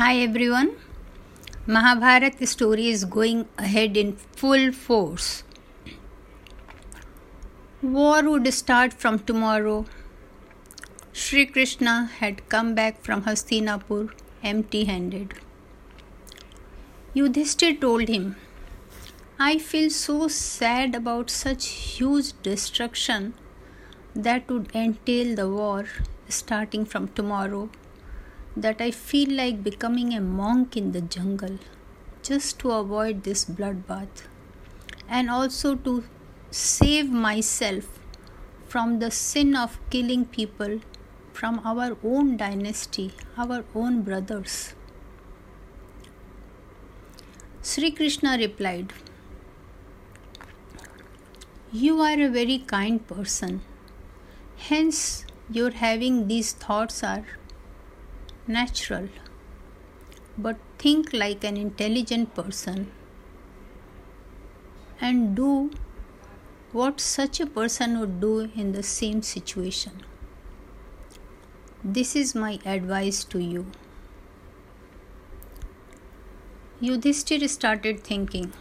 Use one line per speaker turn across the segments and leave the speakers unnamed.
Hi everyone. Mahabharat story is going ahead in full force. War would start from tomorrow. Sri Krishna had come back from Hastinapur empty handed. Yudhishthir told him, I feel so sad about such huge destruction that would entail the war starting from tomorrow that I feel like becoming a monk in the jungle just to avoid this bloodbath and also to save myself from the sin of killing people from our own dynasty, our own brothers. Sri Krishna replied, You are a very kind person, hence, your having these thoughts are natural, but think like an intelligent person and do what such a person would do in the same situation. This is my advice to you. Yudhishthir started thinking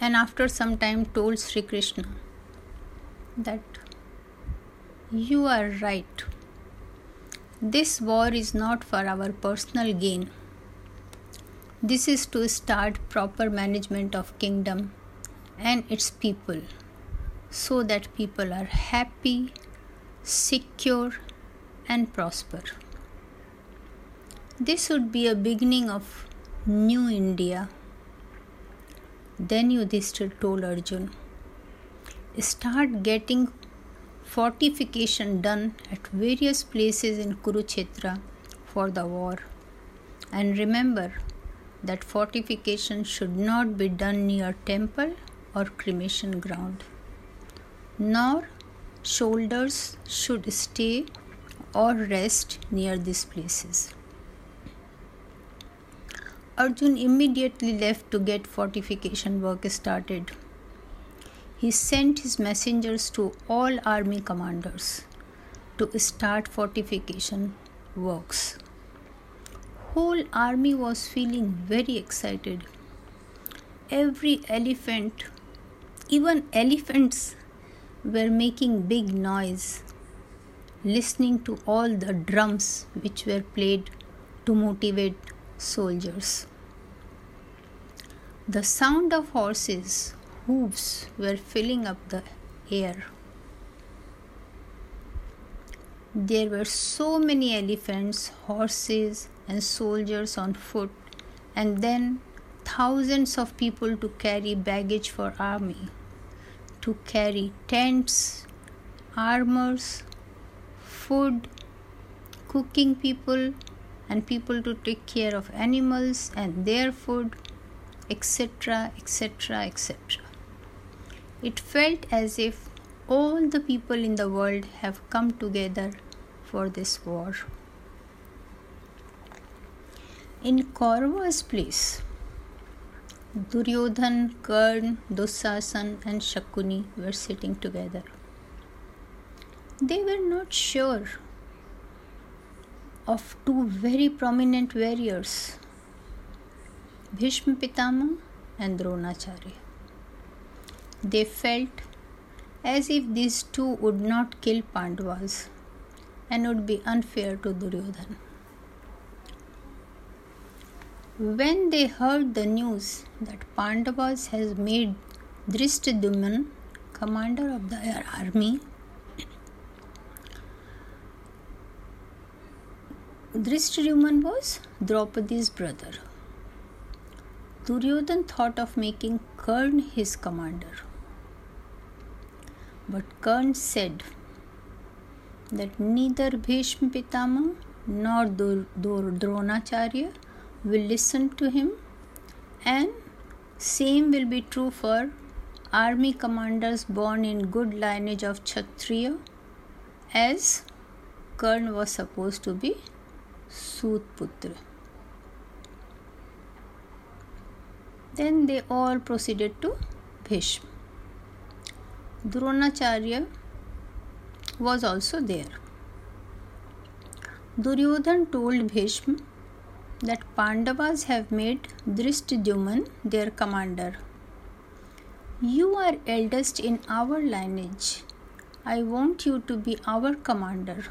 and after some time told Sri Krishna that you are right. This war is not for our personal gain. This is to start proper management of kingdom and its people so that people are happy, secure and prosper. This would be a beginning of new India. Then Yudhishthir told Arjun, start getting fortification done at various places in Kurukshetra for the war. And remember that fortification should not be done near temple or cremation ground, nor soldiers should stay or rest near these places. Arjun immediately left to get fortification work started he sent his messengers to all army commanders to start fortification works. Whole army was feeling very excited. Every elephant, even elephants were making big noise listening to all the drums which were played to motivate soldiers. The sound of horses hooves were filling up the air. There were so many elephants, horses, and soldiers on foot, and then thousands of people to carry baggage for army, to carry tents, armors, food, cooking people, and people to take care of animals and their food, etc., etc., etc. It felt as if all the people in the world have come together for this war. In Kaurava's place, Duryodhan, Karn, Dushasan, and Shakuni were sitting together. They were not sure of two very prominent warriors, Bhishma Pitama and Dronacharya. They felt as if these two would not kill Pandavas and would be unfair to Duryodhan. When they heard the news that Pandavas has made Drishtadyumna commander of their army, Drishtadyumna was Draupadi's brother. Duryodhan thought of making Karn his commander. But Karn said that neither Bhishma Pitama nor Dronacharya will listen to him, and same will be true for army commanders born in good lineage of Kshatriya, as Karn was supposed to be Sutputra. Then they all proceeded to Bhishma. Dronacharya was also there. Duryodhan told Bhishma that Pandavas have made Drishtadyuman their commander. You are eldest in our lineage. I want you to be our commander.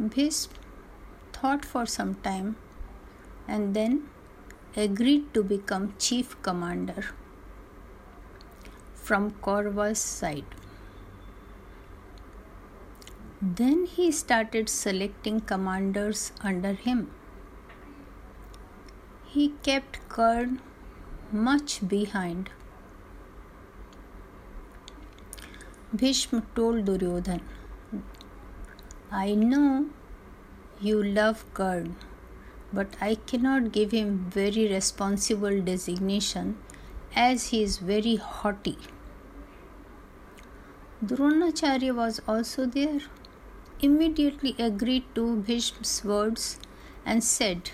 Bhishma thought for some time and then agreed to become chief commander from Kaurava's side. Then he started selecting commanders under him. He kept Karn much behind. Bhishma told Duryodhan, I know you love Karn, but I cannot give him very responsible designation as he is very haughty. Dronacharya was also there immediately agreed to Bhishma's words and said,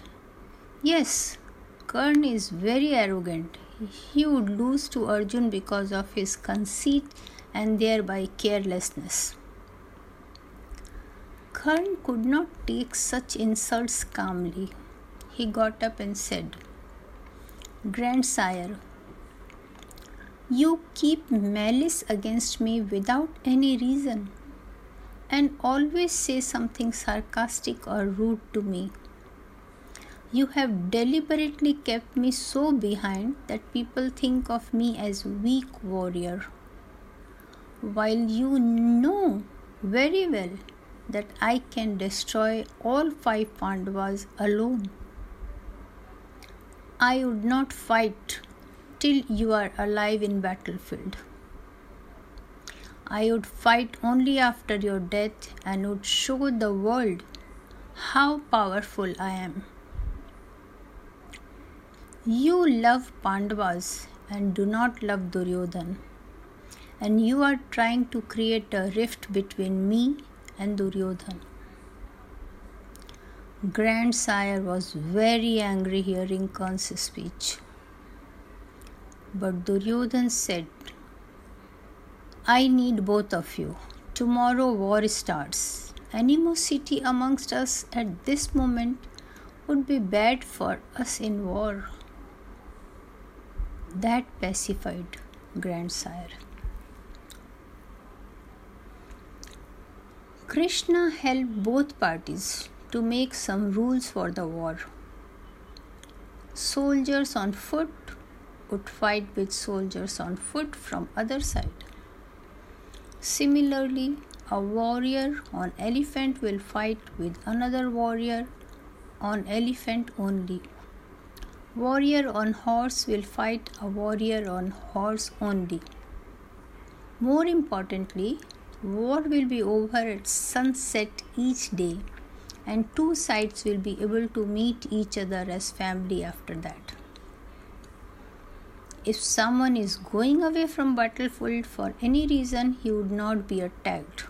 Yes, Karn is very arrogant. He would lose to Arjun because of his conceit and thereby carelessness. Karn could not take such insults calmly. He got up and said, Grandsire, you keep malice against me without any reason and always say something sarcastic or rude to me. You have deliberately kept me so behind that people think of me as weak warrior. While you know very well that I can destroy all five Pandavas alone. I would not fight till you are alive in battlefield. I would fight only after your death and would show the world how powerful I am. You love Pandavas and do not love Duryodhan, and you are trying to create a rift between me and Duryodhan. Grandsire was very angry hearing Karn's speech. But Duryodhan said, I need both of you. Tomorrow war starts. Animosity amongst us at this moment would be bad for us in war. That pacified grandsire. Krishna helped both parties to make some rules for the war. Soldiers on foot would fight with soldiers on foot from other side. Similarly, a warrior on elephant will fight with another warrior on elephant only. Warrior on horse will fight a warrior on horse only. More importantly, war will be over at sunset each day, and two sides will be able to meet each other as family after that. If someone is going away from battlefield for any reason, he would not be attacked.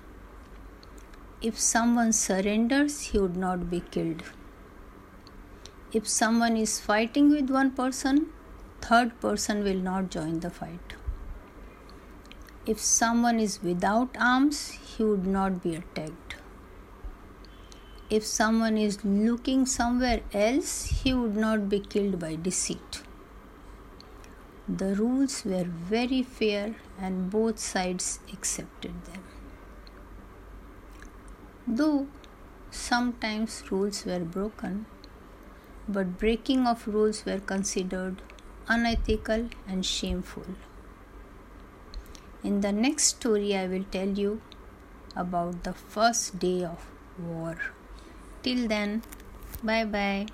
If someone surrenders, he would not be killed. If someone is fighting with one person, third person will not join the fight. If someone is without arms, he would not be attacked. If someone is looking somewhere else, he would not be killed by deceit. The rules were very fair and both sides accepted them. Though sometimes rules were broken, but breaking of rules were considered unethical and shameful. In the next story, I will tell you about the first day of war. Till then, bye bye.